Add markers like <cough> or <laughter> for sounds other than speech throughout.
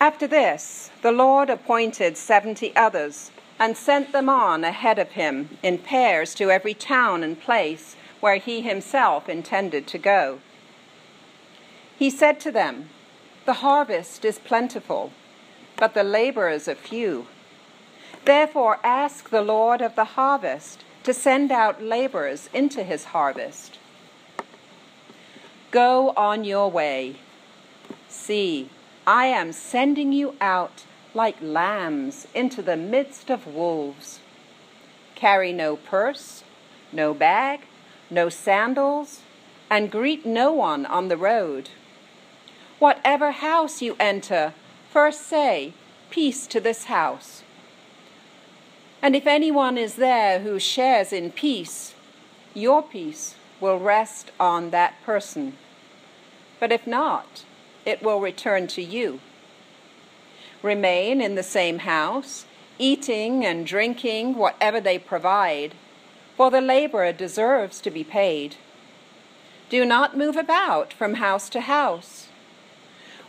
After this, the Lord appointed seventy others and sent them on ahead of him in pairs to every town and place where he himself intended to go. He said to them, The harvest is plentiful, but the laborers are few. Therefore, ask the Lord of the harvest to send out laborers into his harvest. Go on your way. See, I am sending you out like lambs into the midst of wolves. Carry no purse, no bag, no sandals, and greet no one on the road. Whatever house you enter, first say, Peace to this house. And if anyone is there who shares in peace, your peace will rest on that person. But if not, it will return to you. Remain in the same house, eating and drinking whatever they provide, for the laborer deserves to be paid. Do not move about from house to house.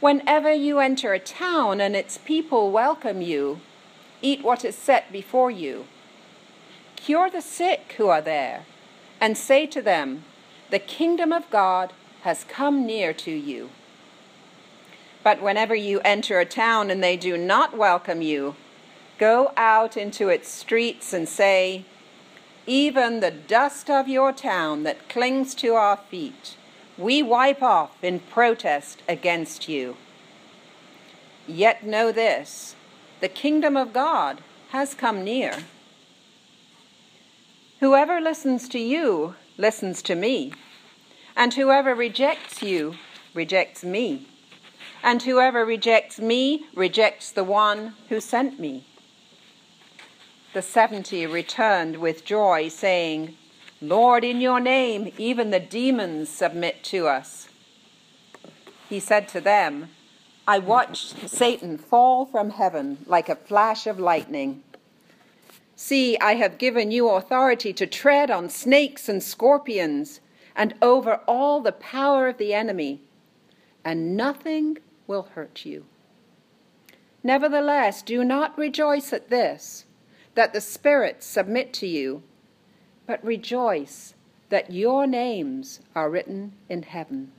Whenever you enter a town and its people welcome you, eat what is set before you. Cure the sick who are there, and say to them, The kingdom of God has come near to you. But whenever you enter a town and they do not welcome you, go out into its streets and say, Even the dust of your town that clings to our feet, we wipe off in protest against you. Yet know this the kingdom of God has come near. Whoever listens to you listens to me, and whoever rejects you rejects me, and whoever rejects me rejects the one who sent me. The seventy returned with joy, saying, Lord, in your name even the demons submit to us. He said to them, I watched Satan fall from heaven like a flash of lightning. See, I have given you authority to tread on snakes and scorpions and over all the power of the enemy, and nothing will hurt you. Nevertheless, do not rejoice at this, that the spirits submit to you but rejoice that your names are written in heaven.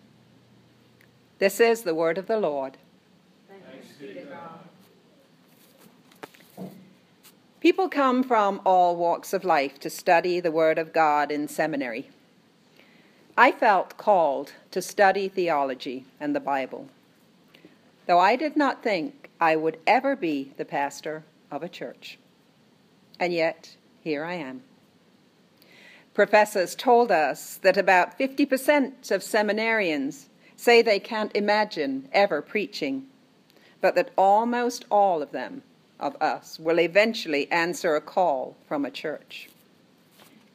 This is the word of the Lord. People come from all walks of life to study the Word of God in seminary. I felt called to study theology and the Bible, though I did not think I would ever be the pastor of a church. And yet, here I am professors told us that about 50% of seminarians say they can't imagine ever preaching, but that almost all of them, of us, will eventually answer a call from a church.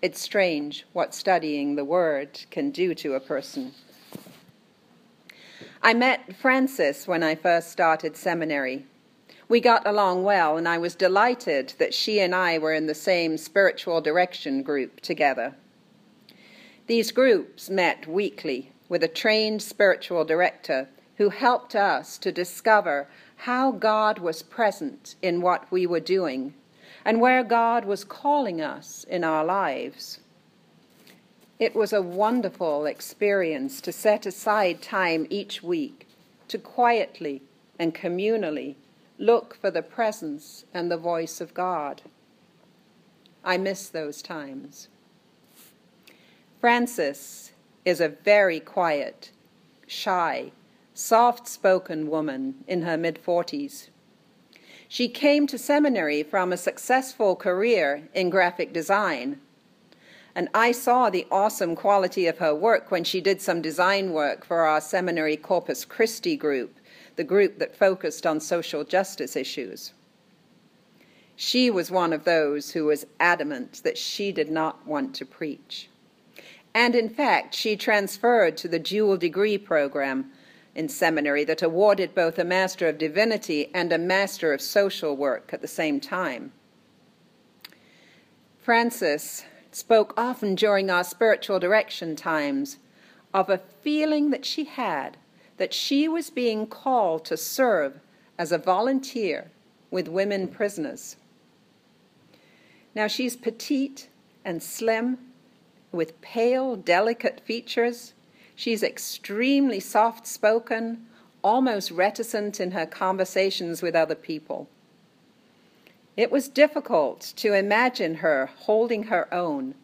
It's strange what studying the Word can do to a person. I met Frances when I first started seminary. We got along well, and I was delighted that she and I were in the same spiritual direction group together. These groups met weekly with a trained spiritual director who helped us to discover how God was present in what we were doing and where God was calling us in our lives. It was a wonderful experience to set aside time each week to quietly and communally look for the presence and the voice of God. I miss those times. Frances is a very quiet, shy, soft spoken woman in her mid 40s. She came to seminary from a successful career in graphic design. And I saw the awesome quality of her work when she did some design work for our seminary Corpus Christi group the group that focused on social justice issues. She was one of those who was adamant that she did not want to preach. And in fact, she transferred to the dual degree program in seminary that awarded both a Master of Divinity and a Master of Social Work at the same time. Frances spoke often during our spiritual direction times of a feeling that she had that she was being called to serve as a volunteer with women prisoners. Now she's petite and slim, with pale, delicate features. She's extremely soft spoken, almost reticent in her conversations with other people. It was difficult to imagine her holding her own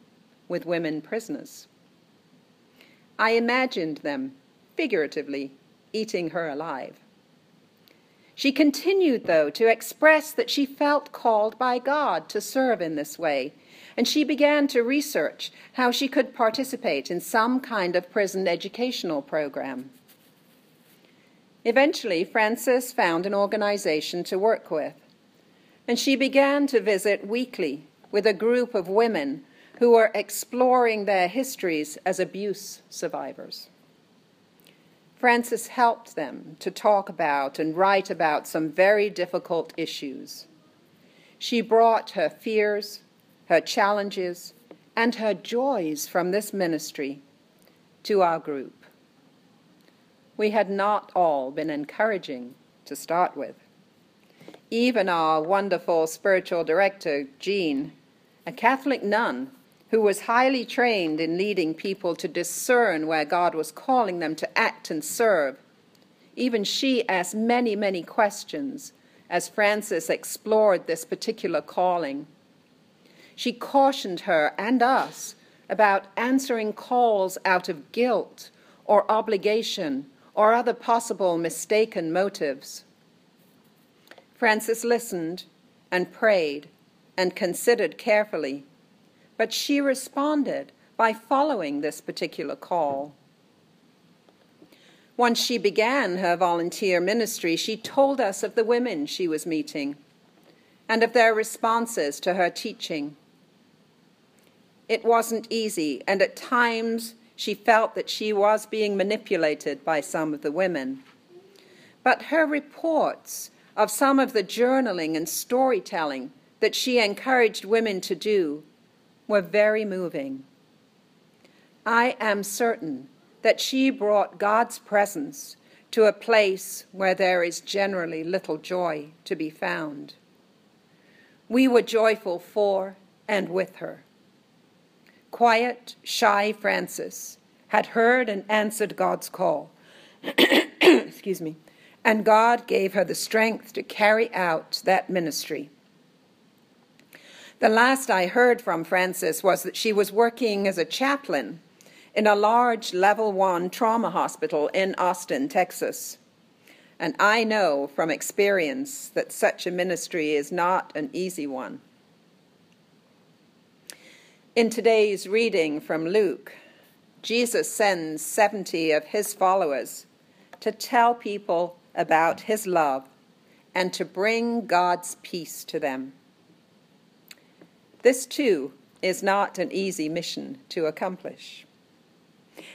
with women prisoners. I imagined them, figuratively, eating her alive. She continued, though, to express that she felt called by God to serve in this way, and she began to research how she could participate in some kind of prison educational program. Eventually, Frances found an organization to work with, and she began to visit weekly with a group of women who were exploring their histories as abuse survivors. Frances helped them to talk about and write about some very difficult issues. She brought her fears, her challenges, and her joys from this ministry to our group. We had not all been encouraging to start with. Even our wonderful spiritual director, Jean, a Catholic nun who was highly trained in leading people to discern where God was calling them to act and serve. Even she asked many, many questions as Frances explored this particular calling. She cautioned her and us about answering calls out of guilt or obligation or other possible mistaken motives. Frances listened and prayed and considered carefully but she responded by following this particular call. Once she began her volunteer ministry, she told us of the women she was meeting and of their responses to her teaching. It wasn't easy, and at times she felt that she was being manipulated by some of the women. But her reports of some of the journaling and storytelling that she encouraged women to do were very moving. I am certain that she brought God's presence to a place where there is generally little joy to be found. We were joyful for and with her. Quiet, shy Frances had heard and answered God's call. <coughs> Excuse me. And God gave her the strength to carry out that ministry. The last I heard from Frances was that she was working as a chaplain in a large level one trauma hospital in Austin, Texas. And I know from experience that such a ministry is not an easy one. In today's reading from Luke, Jesus sends 70 of his followers to tell people about his love and to bring God's peace to them. This, too, is not an easy mission to accomplish.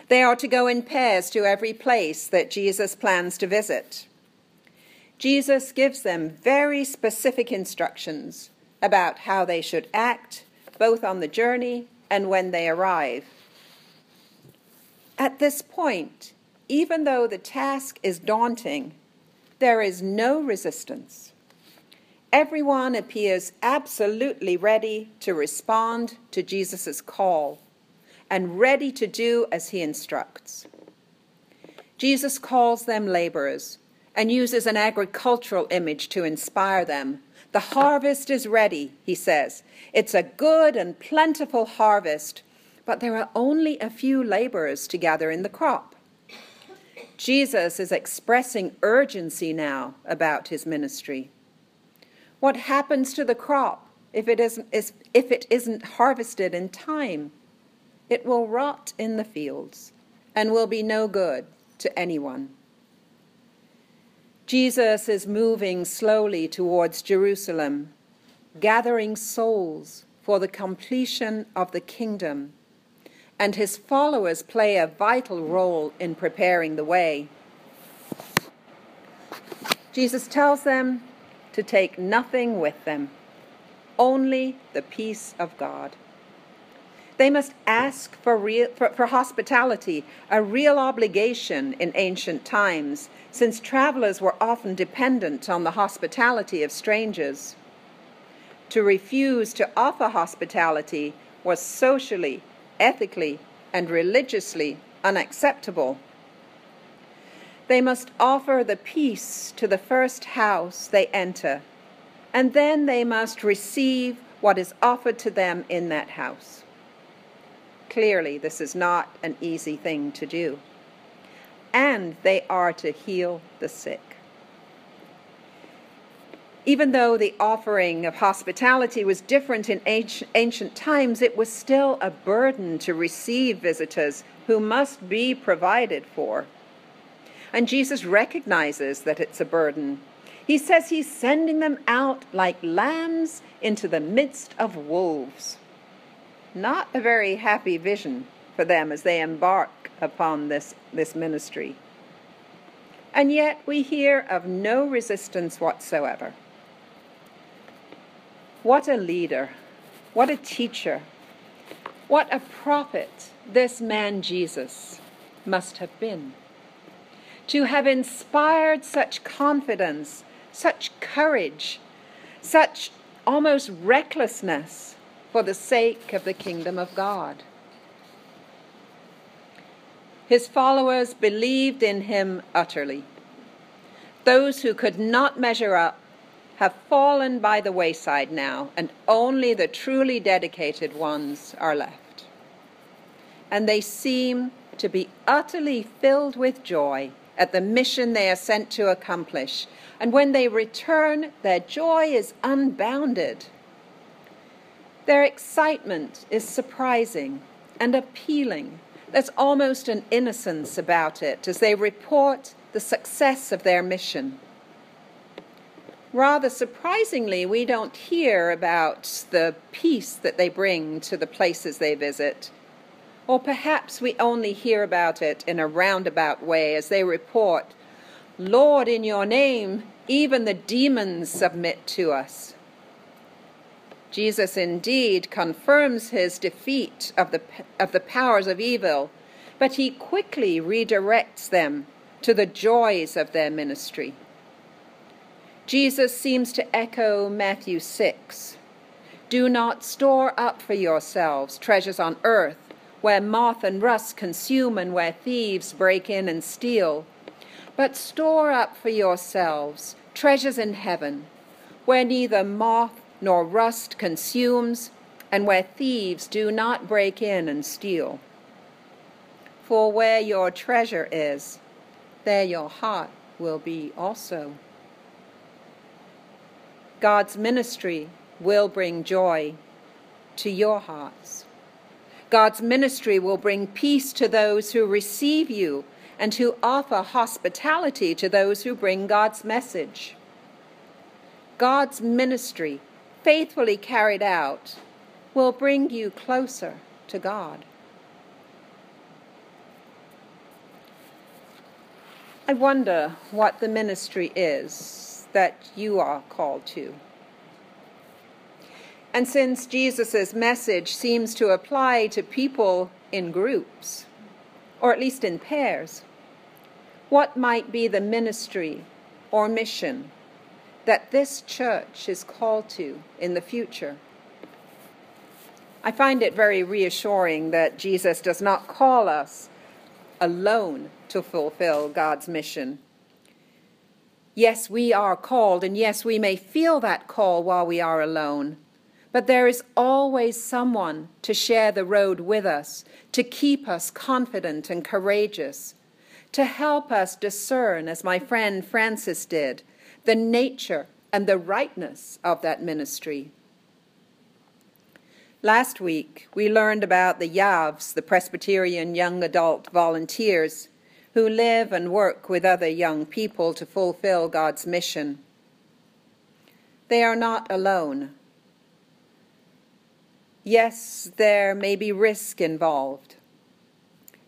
They are to go in pairs to every place that Jesus plans to visit. Jesus gives them very specific instructions about how they should act, both on the journey and when they arrive. At this point, even though the task is daunting, there is no resistance everyone appears absolutely ready to respond to Jesus' call and ready to do as he instructs. Jesus calls them laborers and uses an agricultural image to inspire them. The harvest is ready, he says. It's a good and plentiful harvest, but there are only a few laborers to gather in the crop. Jesus is expressing urgency now about his ministry. What happens to the crop if it isn't, if it isn't harvested in time? It will rot in the fields and will be no good to anyone. Jesus is moving slowly towards Jerusalem, gathering souls for the completion of the kingdom, and his followers play a vital role in preparing the way. Jesus tells them to take nothing with them, only the peace of God. They must ask for, real, for, for, hospitality, a real obligation in ancient times, since travelers were often dependent on the hospitality of strangers. To refuse to offer hospitality was socially, ethically, and religiously unacceptable. They must offer the peace to the first house they enter, and then they must receive what is offered to them in that house. Clearly, this is not an easy thing to do. And they are to heal the sick. Even though the offering of hospitality was different in ancient times, it was still a burden to receive visitors who must be provided for. And Jesus recognizes that it's a burden. He says he's sending them out like lambs into the midst of wolves. Not a very happy vision for them as they embark upon this, this ministry. And yet we hear of no resistance whatsoever. What a leader, what a teacher, what a prophet this man Jesus must have been. To have inspired such confidence, such courage, such almost recklessness for the sake of the kingdom of God. His followers believed in him utterly. Those who could not measure up have fallen by the wayside now, and only the truly dedicated ones are left. And they seem to be utterly filled with joy at the mission they are sent to accomplish. And when they return, their joy is unbounded. Their excitement is surprising and appealing. There's almost an innocence about it as they report the success of their mission. Rather surprisingly, we don't hear about the peace that they bring to the places they visit. Or perhaps we only hear about it in a roundabout way as they report, Lord, in your name, even the demons submit to us. Jesus indeed confirms his defeat of the, of the powers of evil, but he quickly redirects them to the joys of their ministry. Jesus seems to echo Matthew 6 Do not store up for yourselves treasures on earth, where moth and rust consume and where thieves break in and steal, but store up for yourselves treasures in heaven, where neither moth nor rust consumes, and where thieves do not break in and steal. For where your treasure is, there your heart will be also. God's ministry will bring joy to your hearts. God's ministry will bring peace to those who receive you and who offer hospitality to those who bring God's message. God's ministry, faithfully carried out, will bring you closer to God. I wonder what the ministry is that you are called to. And since Jesus' message seems to apply to people in groups, or at least in pairs, what might be the ministry or mission that this church is called to in the future? I find it very reassuring that Jesus does not call us alone to fulfill God's mission Yes, we are called, and yes, we may feel that call while we are alone. But there is always someone to share the road with us, to keep us confident and courageous, to help us discern, as my friend Frances did, the nature and the rightness of that ministry. Last week, we learned about the YAVs, the Presbyterian Young Adult Volunteers who live and work with other young people to fulfill God's mission. They are not alone. Yes, there may be risk involved.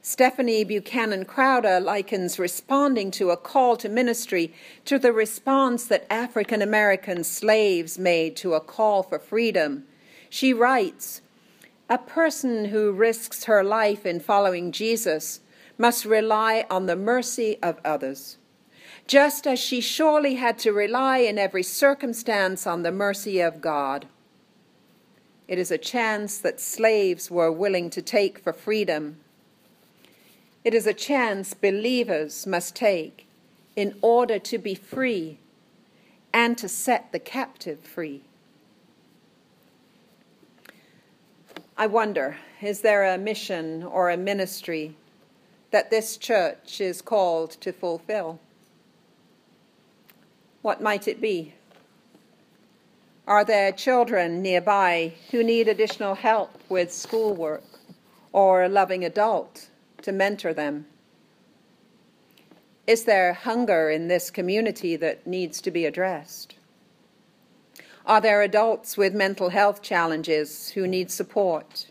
Stephanie Buchanan Crowder likens responding to a call to ministry to the response that African American slaves made to a call for freedom. She writes, A person who risks her life in following Jesus must rely on the mercy of others, just as she surely had to rely in every circumstance on the mercy of God. It is a chance that slaves were willing to take for freedom. It is a chance believers must take in order to be free and to set the captive free. I wonder is there a mission or a ministry that this church is called to fulfill? What might it be? Are there children nearby who need additional help with schoolwork or a loving adult to mentor them? Is there hunger in this community that needs to be addressed? Are there adults with mental health challenges who need support?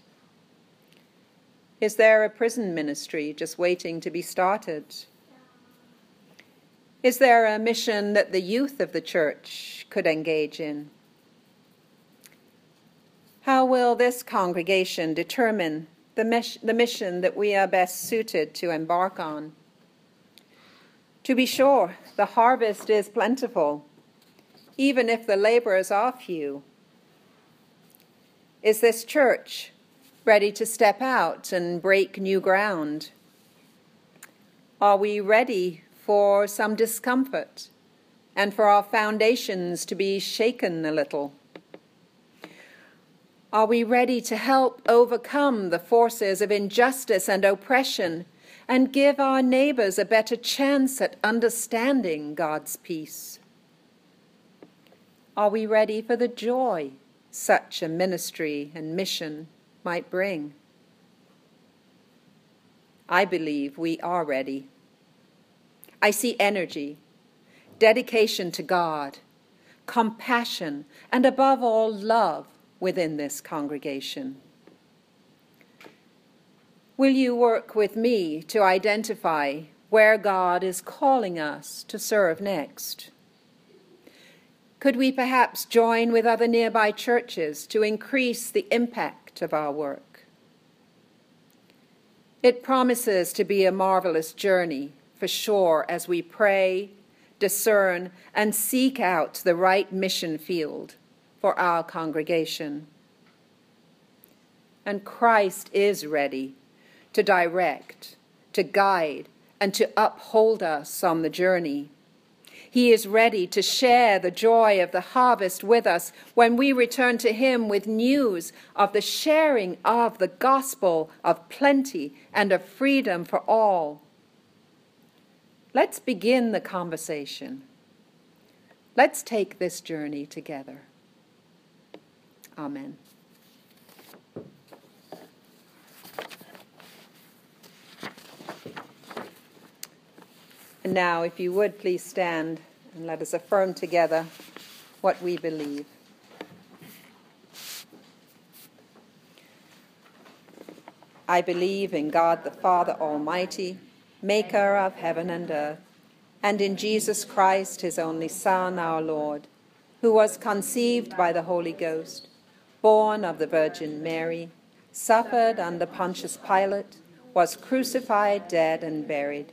Is there a prison ministry just waiting to be started? Is there a mission that the youth of the church could engage in? How will this congregation determine the, the mission that we are best suited to embark on? To be sure, the harvest is plentiful even if the laborers are few? Is this church ready to step out and break new ground? Are we ready for some discomfort and for our foundations to be shaken a little? Are we ready to help overcome the forces of injustice and oppression and give our neighbors a better chance at understanding God's peace? Are we ready for the joy such a ministry and mission might bring? I believe we are ready. I see energy, dedication to God, compassion, and above all, love within this congregation. Will you work with me to identify where God is calling us to serve next? Could we perhaps join with other nearby churches to increase the impact of our work? It promises to be a marvelous journey, for sure, as we pray, discern, and seek out the right mission field for our congregation. And Christ is ready to direct, to guide, and to uphold us on the journey. He is ready to share the joy of the harvest with us when we return to Him with news of the sharing of the gospel of plenty and of freedom for all. Let's begin the conversation. Let's take this journey together. Amen. Now, if you would please stand and let us affirm together what we believe. I believe in God the Father Almighty, maker of heaven and earth, and in Jesus Christ, his only Son, our Lord, who was conceived by the Holy Ghost, born of the Virgin Mary, suffered under Pontius Pilate, was crucified, dead, and buried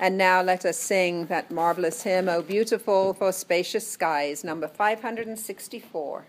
And now let us sing that marvelous hymn, O Beautiful for Spacious Skies, number 564.